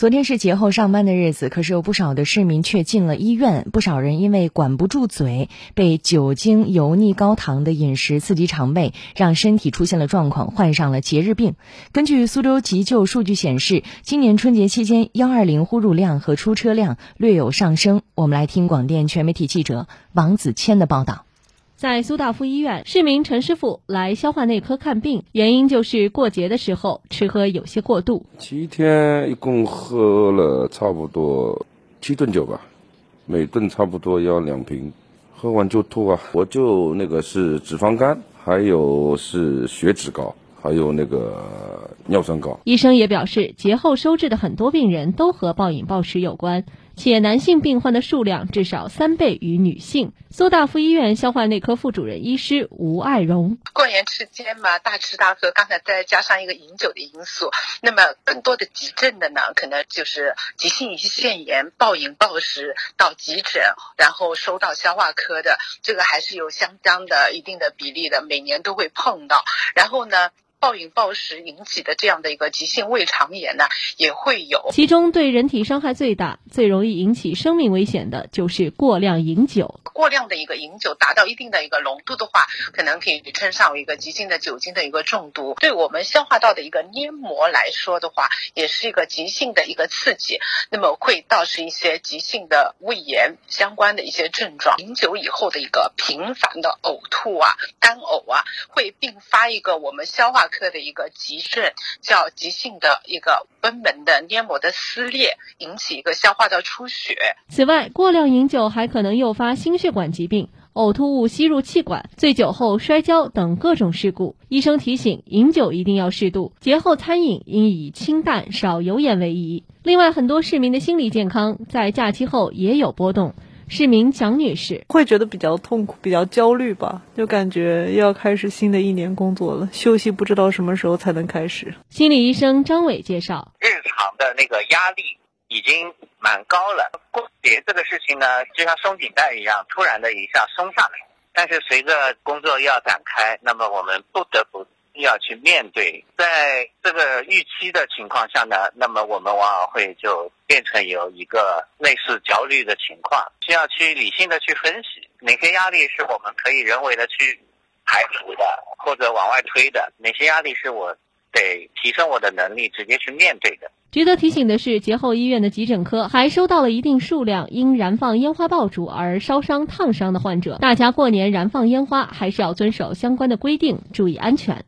昨天是节后上班的日子，可是有不少的市民却进了医院。不少人因为管不住嘴，被酒精、油腻、高糖的饮食刺激肠胃，让身体出现了状况，患上了节日病。根据苏州急救数据显示，今年春节期间幺二零呼入量和出车量略有上升。我们来听广电全媒体记者王子谦的报道。在苏大夫医院，市民陈师傅来消化内科看病，原因就是过节的时候吃喝有些过度。七天一共喝了差不多七顿酒吧，每顿差不多要两瓶，喝完就吐啊。我就那个是脂肪肝，还有是血脂高。还有那个尿酸高。医生也表示，节后收治的很多病人都和暴饮暴食有关，且男性病患的数量至少三倍于女性。苏大附医院消化内科副主任医师吴爱荣：过年期间嘛，大吃大喝，刚才再加上一个饮酒的因素，那么更多的急症的呢，可能就是急性胰腺炎、暴饮暴食到急诊，然后收到消化科的，这个还是有相当的一定的比例的，每年都会碰到。然后呢？暴饮暴食引起的这样的一个急性胃肠炎呢，也会有。其中对人体伤害最大、最容易引起生命危险的就是过量饮酒。过量的一个饮酒达到一定的一个浓度的话，可能可以称上为一个急性的酒精的一个中毒。对我们消化道的一个黏膜来说的话，也是一个急性的一个刺激，那么会导致一些急性的胃炎相关的一些症状。饮酒以后的一个频繁的呕吐啊、干呕啊，会并发一个我们消化。科的一个急症叫急性的一个贲门的黏膜的撕裂，引起一个消化道出血。此外，过量饮酒还可能诱发心血管疾病、呕吐物吸入气管、醉酒后摔跤等各种事故。医生提醒，饮酒一定要适度，节后餐饮应以清淡、少油盐为宜。另外，很多市民的心理健康在假期后也有波动。市民蒋女士会觉得比较痛苦、比较焦虑吧，就感觉要开始新的一年工作了，休息不知道什么时候才能开始。心理医生张伟介绍，日常的那个压力已经蛮高了，过节这个事情呢，就像松紧带一样，突然的一下松下来。但是随着工作要展开，那么我们不得不。要去面对，在这个预期的情况下呢，那么我们往往会就变成有一个类似焦虑的情况，需要去理性的去分析哪些压力是我们可以人为的去排除的，或者往外推的，哪些压力是我得提升我的能力直接去面对的。值得提醒的是，节后医院的急诊科还收到了一定数量因燃放烟花爆竹而烧伤、烫伤的患者。大家过年燃放烟花还是要遵守相关的规定，注意安全。